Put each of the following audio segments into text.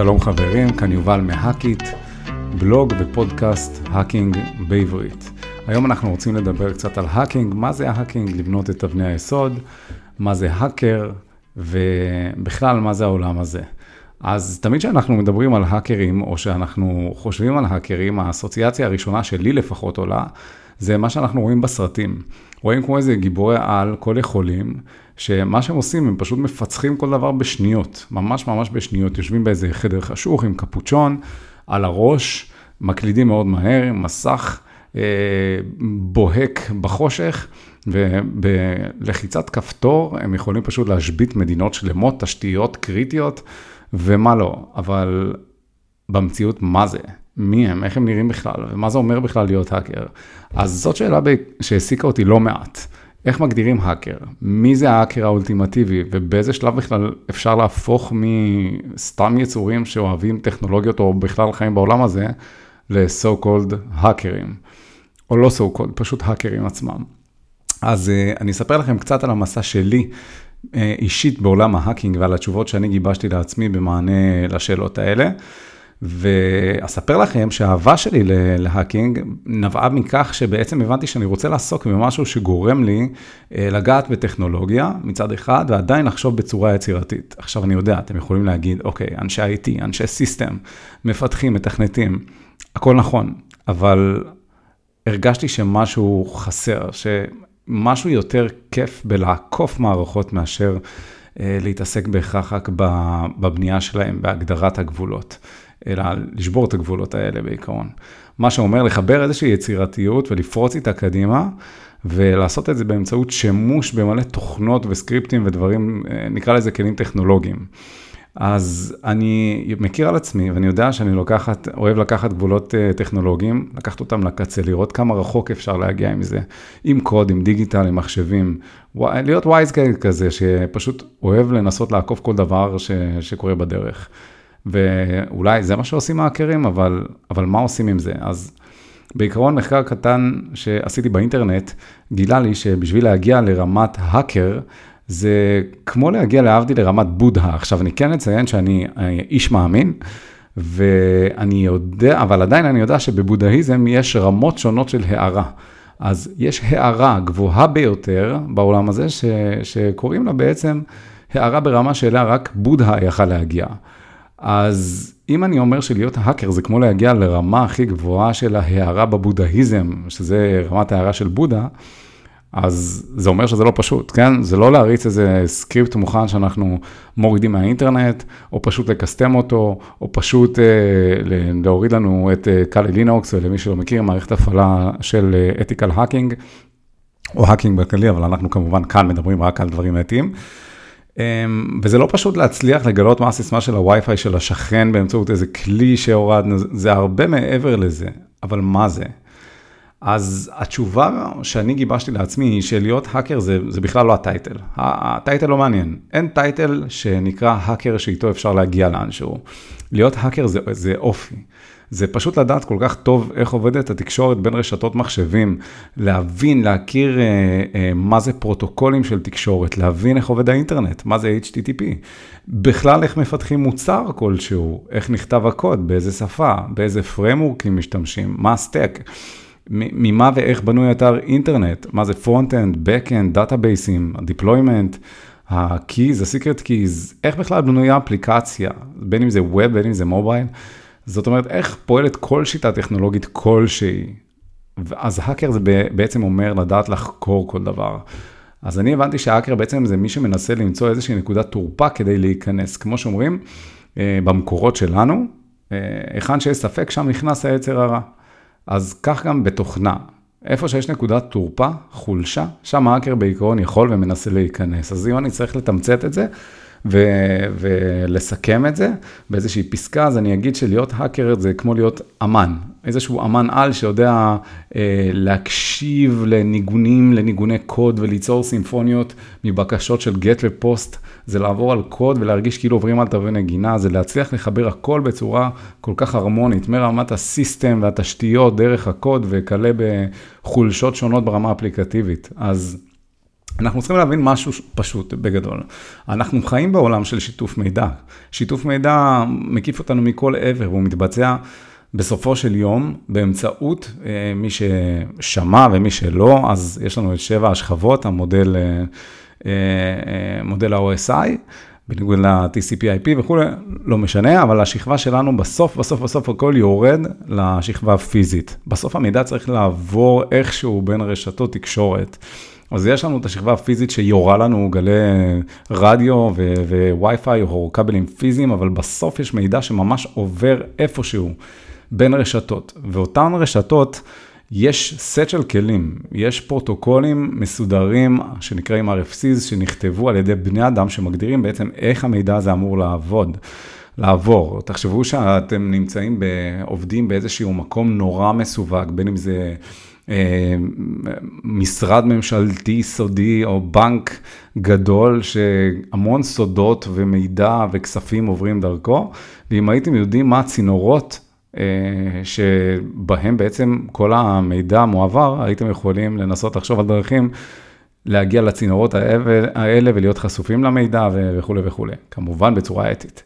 שלום חברים, כאן יובל מהאקיט, בלוג ופודקאסט hacking בעברית. היום אנחנו רוצים לדבר קצת על hacking, מה זה hacking, לבנות את אבני היסוד, מה זה האקר, ובכלל מה זה העולם הזה. אז תמיד כשאנחנו מדברים על האקרים, או שאנחנו חושבים על האקרים, האסוציאציה הראשונה שלי לפחות עולה, זה מה שאנחנו רואים בסרטים. רואים כמו איזה גיבורי על, כל יכולים, שמה שהם עושים, הם פשוט מפצחים כל דבר בשניות, ממש ממש בשניות, יושבים באיזה חדר חשוך עם קפוצ'ון על הראש, מקלידים מאוד מהר, מסך אה, בוהק בחושך, ובלחיצת כפתור הם יכולים פשוט להשבית מדינות שלמות, תשתיות קריטיות, ומה לא, אבל במציאות מה זה? מי הם? איך הם נראים בכלל? ומה זה אומר בכלל להיות האקר? אז זאת שאלה שהעסיקה אותי לא מעט. איך מגדירים האקר? מי זה האקר האולטימטיבי? ובאיזה שלב בכלל אפשר להפוך מסתם יצורים שאוהבים טכנולוגיות או בכלל חיים בעולם הזה, ל-so called האקרים. או לא so called, פשוט האקרים עצמם. אז uh, אני אספר לכם קצת על המסע שלי uh, אישית בעולם ההאקינג ועל התשובות שאני גיבשתי לעצמי במענה לשאלות האלה. ואספר לכם שהאהבה שלי להאקינג נבעה מכך שבעצם הבנתי שאני רוצה לעסוק במשהו שגורם לי אה, לגעת בטכנולוגיה מצד אחד, ועדיין לחשוב בצורה יצירתית. עכשיו אני יודע, אתם יכולים להגיד, אוקיי, אנשי IT, אנשי סיסטם, מפתחים, מתכנתים, הכל נכון, אבל הרגשתי שמשהו חסר, שמשהו יותר כיף בלעקוף מערכות מאשר אה, להתעסק בהכרח רק בבנייה שלהם, בהגדרת הגבולות. אלא לשבור את הגבולות האלה בעיקרון. מה שאומר לחבר איזושהי יצירתיות ולפרוץ איתה קדימה, ולעשות את זה באמצעות שימוש במלא תוכנות וסקריפטים ודברים, אה, נקרא לזה כלים טכנולוגיים. אז אני מכיר על עצמי, ואני יודע שאני לוקחת, אוהב לקחת גבולות אה, טכנולוגיים, לקחת אותם לקצה, לראות כמה רחוק אפשר להגיע עם זה, עם קוד, עם דיגיטל, עם מחשבים, להיות וייזגייד כזה, שפשוט אוהב לנסות לעקוף כל דבר ש, שקורה בדרך. ואולי זה מה שעושים האקרים, אבל, אבל מה עושים עם זה? אז בעיקרון מחקר קטן שעשיתי באינטרנט, גילה לי שבשביל להגיע לרמת האקר, זה כמו להגיע להבדיל לרמת בודהה. עכשיו, אני כן אציין שאני איש מאמין, ואני יודע, אבל עדיין אני יודע שבבודהיזם יש רמות שונות של הערה. אז יש הערה גבוהה ביותר בעולם הזה, ש, שקוראים לה בעצם הערה ברמה שאליה רק בודהה יכל להגיע. אז אם אני אומר שלהיות האקר זה כמו להגיע לרמה הכי גבוהה של ההערה בבודהיזם, שזה רמת ההערה של בודה, אז זה אומר שזה לא פשוט, כן? זה לא להריץ איזה סקריפט מוכן שאנחנו מורידים מהאינטרנט, או פשוט לקסטם אותו, או פשוט אה, להוריד לנו את אה, Kali Linux, ולמי שלא מכיר, מערכת הפעלה של ethical אה, hacking, או hacking בכללי, אבל אנחנו כמובן כאן מדברים רק על דברים אתיים. אמ, וזה לא פשוט להצליח לגלות מה הסיסמה של הווי-פיי של השכן באמצעות איזה כלי שהורדנו, זה הרבה מעבר לזה, אבל מה זה? אז התשובה שאני גיבשתי לעצמי היא שלהיות האקר זה, זה בכלל לא ה title. ה title לא מעניין. אין title שנקרא האקר שאיתו אפשר להגיע לאנשהו. להיות האקר זה, זה אופי. זה פשוט לדעת כל כך טוב איך עובדת התקשורת בין רשתות מחשבים, להבין, להכיר אה, אה, מה זה פרוטוקולים של תקשורת, להבין איך עובד האינטרנט, מה זה HTTP, בכלל איך מפתחים מוצר כלשהו, איך נכתב הקוד, באיזה שפה, באיזה framework ים משתמשים, מה ה stack. ממה ואיך בנוי אתר אינטרנט, מה זה front-end, back-end, database ים, ה-deployment, ה-keys, ה-secret keys, איך בכלל בנויה אפליקציה, בין אם זה ווב, בין אם זה מובייל. זאת אומרת, איך פועלת כל שיטה טכנולוגית כלשהי. אז האקר זה בעצם אומר לדעת לחקור כל דבר. אז אני הבנתי שהאקר בעצם זה מי שמנסה למצוא איזושהי נקודת תורפה כדי להיכנס. כמו שאומרים, אה, במקורות שלנו, אה, היכן שיש ספק, שם נכנס היצר הרע. אז כך גם בתוכנה. איפה שיש נקודת תורפה, חולשה, שם האקר בעיקרון יכול ומנסה להיכנס. אז אם אני צריך לתמצת את זה, ו- ולסכם את זה באיזושהי פסקה, אז אני אגיד שלהיות האקר זה כמו להיות אמן, איזשהו אמן על שיודע אה, להקשיב לניגונים, לניגוני קוד וליצור סימפוניות מבקשות של גט ופוסט, זה לעבור על קוד ולהרגיש כאילו עוברים על תווי נגינה, זה להצליח לחבר הכל בצורה כל כך הרמונית, מרמת הסיסטם והתשתיות דרך הקוד וכלה בחולשות שונות ברמה האפליקטיבית. אז אנחנו צריכים להבין משהו פשוט, בגדול. אנחנו חיים בעולם של שיתוף מידע. שיתוף מידע מקיף אותנו מכל עבר, והוא מתבצע בסופו של יום באמצעות אה, מי ששמע ומי שלא, אז יש לנו את שבע השכבות, המודל, אה, אה, מודל ה-OSI. בניגוד ל-TCP/IP וכולי, לא משנה, אבל השכבה שלנו בסוף, בסוף, בסוף הכל יורד לשכבה הפיזית. בסוף המידע צריך לעבור איכשהו בין רשתות תקשורת. אז יש לנו את השכבה הפיזית שיורה לנו גלי רדיו וווי-פיי או כבלים פיזיים, אבל בסוף יש מידע שממש עובר איפשהו בין רשתות. ואותן רשתות, יש סט של כלים, יש פרוטוקולים מסודרים שנקראים RFCs, שנכתבו על ידי בני אדם שמגדירים בעצם איך המידע הזה אמור לעבוד. לעבור. תחשבו שאתם נמצאים, עובדים באיזשהו מקום נורא מסווג, בין אם זה משרד ממשלתי סודי או בנק גדול שהמון סודות ומידע וכספים עוברים דרכו, ואם הייתם יודעים מה הצינורות אה, שבהם בעצם כל המידע מועבר, הייתם יכולים לנסות לחשוב על דרכים להגיע לצינורות האלה ולהיות חשופים למידע וכולי וכולי, כמובן בצורה אתית.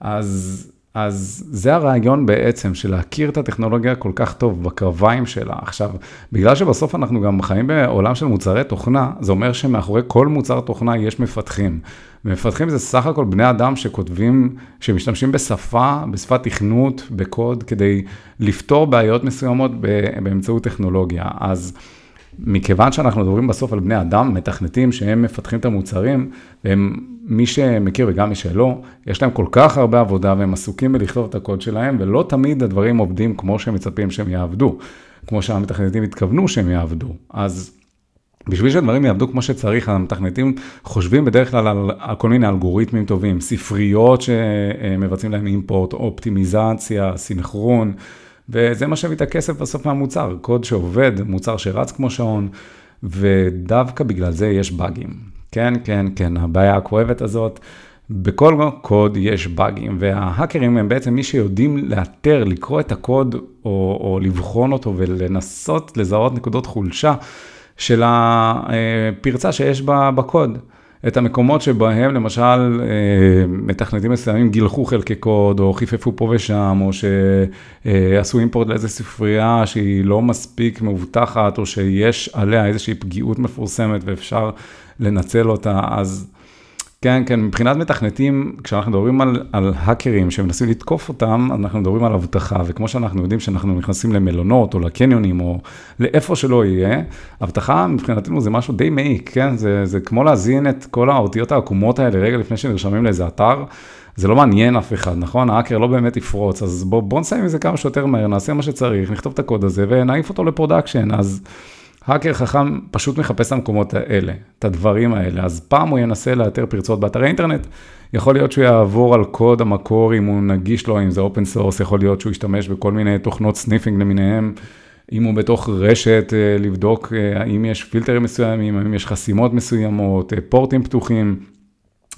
אז אז זה הרעיון בעצם של להכיר את הטכנולוגיה כל כך טוב בקרביים שלה. עכשיו, בגלל שבסוף אנחנו גם חיים בעולם של מוצרי תוכנה, זה אומר שמאחורי כל מוצר תוכנה יש מפתחים. ומפתחים זה סך הכל בני אדם שכותבים, שמשתמשים בשפה, בשפת תכנות, בקוד, כדי לפתור בעיות מסוימות באמצעות טכנולוגיה. אז מכיוון שאנחנו מדברים בסוף על בני אדם, מתכנתים שהם מפתחים את המוצרים, והם, מי שמכיר וגם מי שלא, יש להם כל כך הרבה עבודה והם עסוקים בלכתוב את הקוד שלהם, ולא תמיד הדברים עובדים כמו שהם מצפים שהם יעבדו, כמו שהמתכנתים התכוונו שהם יעבדו. אז בשביל שהדברים יעבדו כמו שצריך, המתכנתים חושבים בדרך כלל על, כל מיני אלגוריתמים טובים, ספריות שמבצעים להם אימפורט, אופטימיזציה, סינכרון. וזה מה שהביא את הכסף בסוף מהמוצר, קוד שעובד, מוצר שרץ כמו שעון, ודווקא בגלל זה יש באגים. כן, כן, כן, הבעיה הכואבת הזאת, בכל קוד יש באגים, וההאקרים הם בעצם מי שיודעים לאתר, לקרוא את הקוד או, או לבחון אותו ולנסות לזהות נקודות חולשה של הפרצה שיש בקוד. את המקומות שבהם למשל אה, מתכנתים מסוימים גילחו חלקי קוד, או חיפפו פה ושם, או שעשו אימפורט לאיזו ספרייה שהיא לא מספיק מאובטחת, או שיש עליה איזושהי פגיעות מפורסמת ואפשר לנצל אותה, אז כן, כן, מבחינת מתכנתים, כשאנחנו מדברים על, על האקרים שמנסים לתקוף אותם, אנחנו מדברים על אבטחה, וכמו שאנחנו יודעים שאנחנו נכנסים למלונות או לקניונים או לאיפה שלא יהיה, אבטחה מבחינתנו זה משהו די מעיק, כן? זה, זה כמו להזין את כל האותיות העקומות האלה רגע לפני שנרשמים לאיזה אתר. זה לא מעניין אף אחד, נכון? האקר לא באמת יפרוץ, אז בוא, בוא נסיים עם זה כמה שיותר מהר, נעשה מה שצריך, נכתוב את הקוד הזה ונעיף אותו ל production, אז... האקר חכם פשוט מחפש את המקומות האלה, את הדברים האלה, אז פעם הוא ינסה לאתר פרצות באתרי אינטרנט, יכול להיות שהוא יעבור על קוד המקור אם הוא נגיש לו, אם זה open source, יכול להיות שהוא ישתמש בכל מיני תוכנות sniffing למיניהם, אם הוא בתוך רשת, אה, לבדוק אה, האם יש פילטרים מסוימים, האם יש חסימות מסוימות, אה, פורטים פתוחים,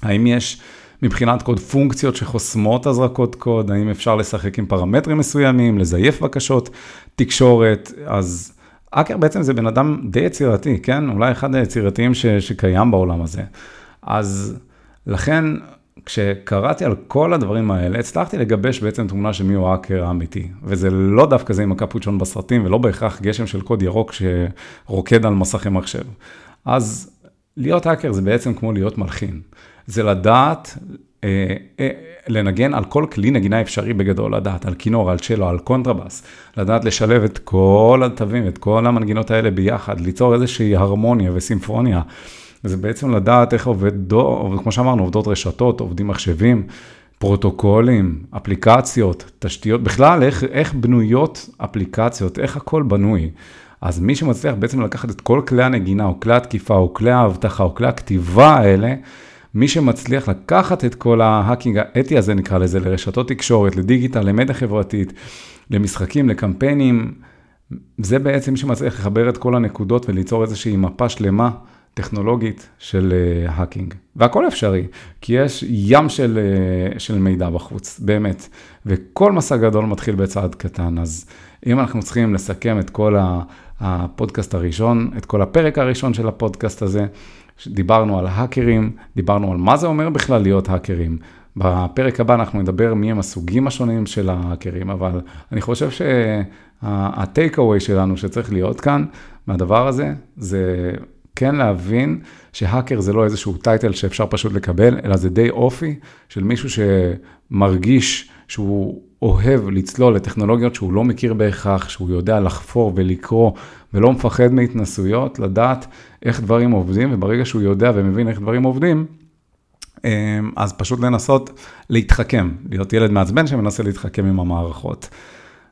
האם יש מבחינת קוד פונקציות שחוסמות הזרקות קוד, האם אפשר לשחק עם פרמטרים מסוימים, לזייף בקשות תקשורת, אז... האקר בעצם זה בן אדם די יצירתי, כן? אולי אחד היצירתיים ש, שקיים בעולם הזה. אז לכן, כשקראתי על כל הדברים האלה, הצלחתי לגבש בעצם תמונה של מי הוא האקר האמיתי. וזה לא דווקא זה עם הקפוצ'ון בסרטים, ולא בהכרח גשם של קוד ירוק שרוקד על מסכי מחשב. אז להיות האקר זה בעצם כמו להיות מלחין. זה לדעת לנגן על כל כלי נגינה אפשרי בגדול, לדעת על כינור, על צ'לו, על קונטרבאס, לדעת לשלב את כל התווים, את כל המנגינות האלה ביחד, ליצור איזושהי הרמוניה וסימפוניה. זה בעצם לדעת איך עובד, דו, כמו שאמרנו, עובדות רשתות, עובדים מחשבים, פרוטוקולים, אפליקציות, תשתיות, בכלל איך, איך בנויות אפליקציות, איך הכל בנוי. אז מי שמצליח בעצם לקחת את כל כלי הנגינה, או כלי התקיפה, או כלי האבטחה, או כלי הכתיבה האלה, מי שמצליח לקחת את כל ה hacking האתי הזה, נקרא לזה, לרשתות תקשורת, לדיגיטל, למדיה חברתית, למשחקים, לקמפיינים, זה בעצם מי שמצליח לחבר את כל הנקודות וליצור איזושהי מפה שלמה טכנולוגית של hacking. והכל אפשרי, כי יש ים של, uh, של מידע בחוץ, באמת. וכל מסע גדול מתחיל בצעד קטן, אז אם אנחנו צריכים לסכם את כל הפודקאסט הראשון, את כל הפרק הראשון של הפודקאסט הזה. דיברנו על האקרים, דיברנו על מה זה אומר בכלל להיות האקרים. בפרק הבא אנחנו נדבר מי הם הסוגים השונים של ההאקרים, אבל אני חושב שה-take away שלנו שצריך להיות כאן מהדבר הזה, זה כן להבין שהאקר זה לא איזשהו טייטל שאפשר פשוט לקבל, אלא זה די אופי של מישהו שמרגיש שהוא אוהב לצלול לטכנולוגיות שהוא לא מכיר בהכרח, שהוא יודע לחפור ולקרוא ולא מפחד מהתנסויות, לדעת איך דברים עובדים, וברגע שהוא יודע ומבין איך דברים עובדים, אמ, אז פשוט לנסות להתחכם, להיות ילד מעצבן שמנסה להתחכם עם המערכות.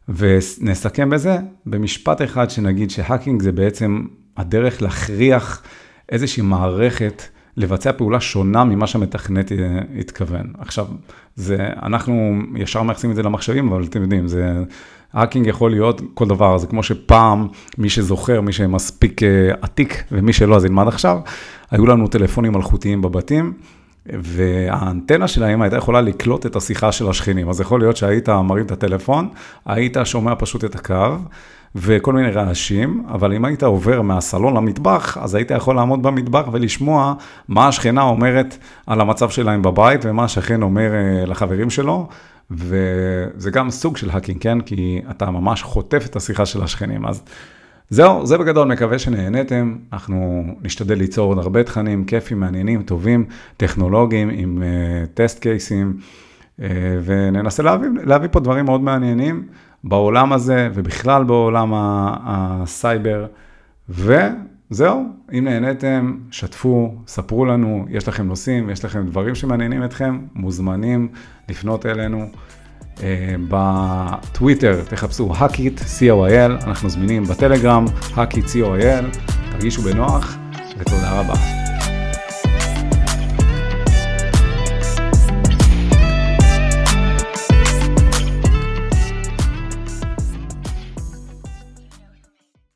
ונסכם בזה במשפט אחד שנגיד שהאקינג זה בעצם הדרך להכריח איזושהי מערכת לבצע פעולה שונה ממה שהמתכנת התכוון. עכשיו, זה, אנחנו ישר מייחסים את זה למחשבים, אבל אתם יודעים, זה, האקינג יכול להיות כל דבר, זה כמו שפעם, מי שזוכר, מי שמספיק אה, עתיק, ומי שלא, אז ילמד עכשיו, היו לנו טלפונים מלכותיים בבתים. והאנטנה שלהם הייתה יכולה לקלוט את השיחה של השכנים. אז יכול להיות שהיית מרים את הטלפון, היית שומע פשוט את הקו, וכל מיני רעשים, אבל אם היית עובר מהסלון למטבח, אז היית יכול לעמוד במטבח ולשמוע מה השכנה אומרת על המצב שלהם בבית, ומה השכן אומר אה, לחברים שלו, וזה גם סוג של האקינג, כן? כי אתה ממש חוטף את השיחה של השכנים. אז זהו, זה בגדול, מקווה שנהניתם. אנחנו נשתדל ליצור עוד הרבה תכנים כיפים, מעניינים, טובים, טכנולוגיים, עם טסט uh, קייסים, uh, וננסה להביא, להביא פה דברים מאוד מעניינים בעולם הזה, ובכלל בעולם הסייבר. וזהו, אם נהניתם, שתפו, ספרו לנו, יש לכם נושאים, יש לכם דברים שמעניינים אתכם, מוזמנים לפנות אלינו. אה, בטוויטר תחפשו האקיט, co.il, אנחנו זמינים בטלגרם, האקיט co.il, תרגישו בנוח ותודה רבה.